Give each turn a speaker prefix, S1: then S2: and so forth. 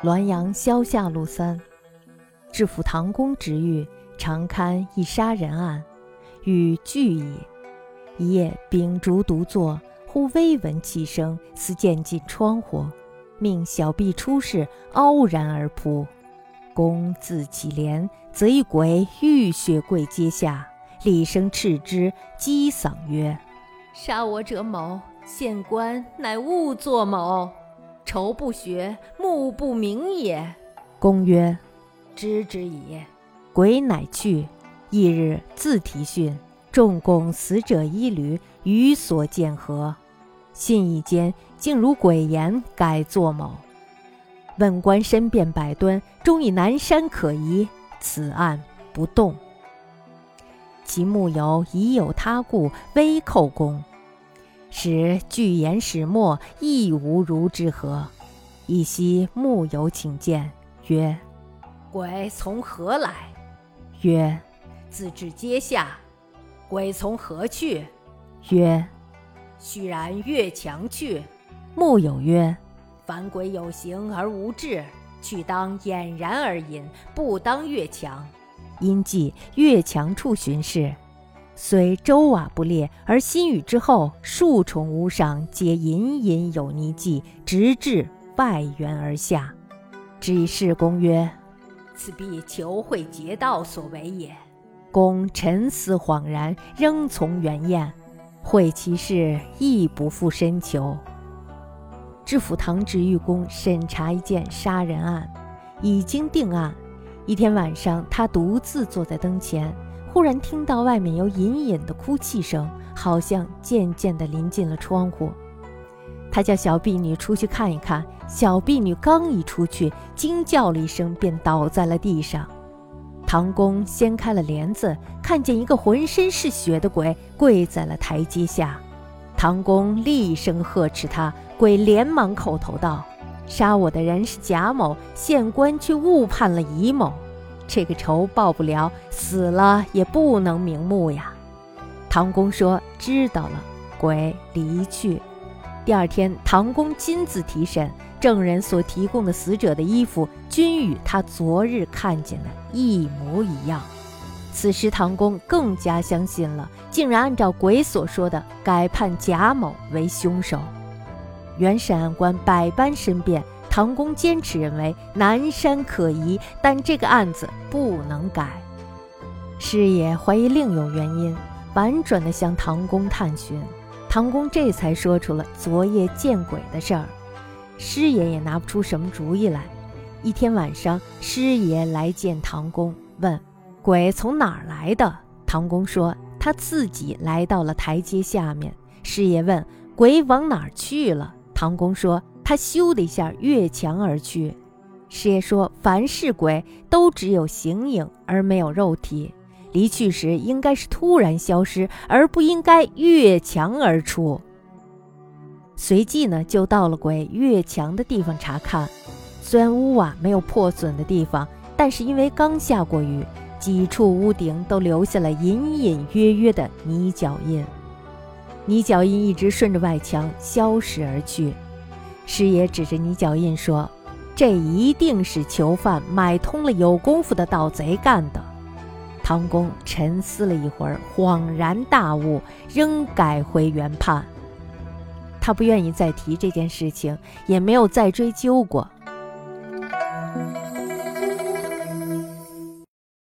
S1: 滦阳萧下路三，至府唐公直狱，常堪一杀人案，欲拒矣。一夜秉烛独坐，忽微闻其声，似渐进窗户，命小婢出视，傲然而扑。公自起怜，则一鬼浴血跪阶下，厉声斥之，讥嗓曰：“杀我者某，县官乃误作某。”仇不学，目不明也。公曰：“知之矣。”鬼乃去。翌日自提讯，众共死者一缕，余所见何？信以间，竟如鬼言，改作某。问官申辩百端，终以南山可疑，此案不动。其木有已有他故，微寇公。使具言始末，亦无如之何。一夕木有请见，曰：“鬼从何来？”曰：“自至阶下。”鬼从何去？曰：“须然越墙去。”木有曰：“凡鬼有形而无志，去当俨然而隐，不当越墙。因即越墙处巡视。”虽周瓦不裂，而新雨之后，数重屋上皆隐隐有泥迹，直至外垣而下。知以是公曰：“此必求会劫道所为也。”公沉思恍然，仍从原验。会其事，亦不复深求。知府堂直御公审查一件杀人案，已经定案。一天晚上，他独自坐在灯前。忽然听到外面有隐隐的哭泣声，好像渐渐地临近了窗户。他叫小婢女出去看一看。小婢女刚一出去，惊叫了一声，便倒在了地上。唐公掀开了帘子，看见一个浑身是血的鬼跪在了台阶下。唐公厉声呵斥他，鬼连忙叩头道：“杀我的人是贾某，县官却误判了乙某。”这个仇报不了，死了也不能瞑目呀。唐公说：“知道了。”鬼离去。第二天，唐公亲自提审，证人所提供的死者的衣服均与他昨日看见的一模一样。此时，唐公更加相信了，竟然按照鬼所说的改判贾某为凶手。原审案官百般申辩。唐公坚持认为南山可疑，但这个案子不能改。师爷怀疑另有原因，婉转地向唐公探寻。唐公这才说出了昨夜见鬼的事儿。师爷也拿不出什么主意来。一天晚上，师爷来见唐公，问鬼从哪儿来的。唐公说他自己来到了台阶下面。师爷问鬼往哪儿去了。唐公说。他咻的一下越墙而去。师爷说：“凡是鬼都只有形影而没有肉体，离去时应该是突然消失，而不应该越墙而出。”随即呢，就到了鬼越墙的地方查看。虽然屋瓦没有破损的地方，但是因为刚下过雨，几处屋顶都留下了隐隐约约的泥脚印。泥脚印一直顺着外墙消失而去。师爷指着泥脚印说：“这一定是囚犯买通了有功夫的盗贼干的。”唐公沉思了一会儿，恍然大悟，仍改回原判。他不愿意再提这件事情，也没有再追究过。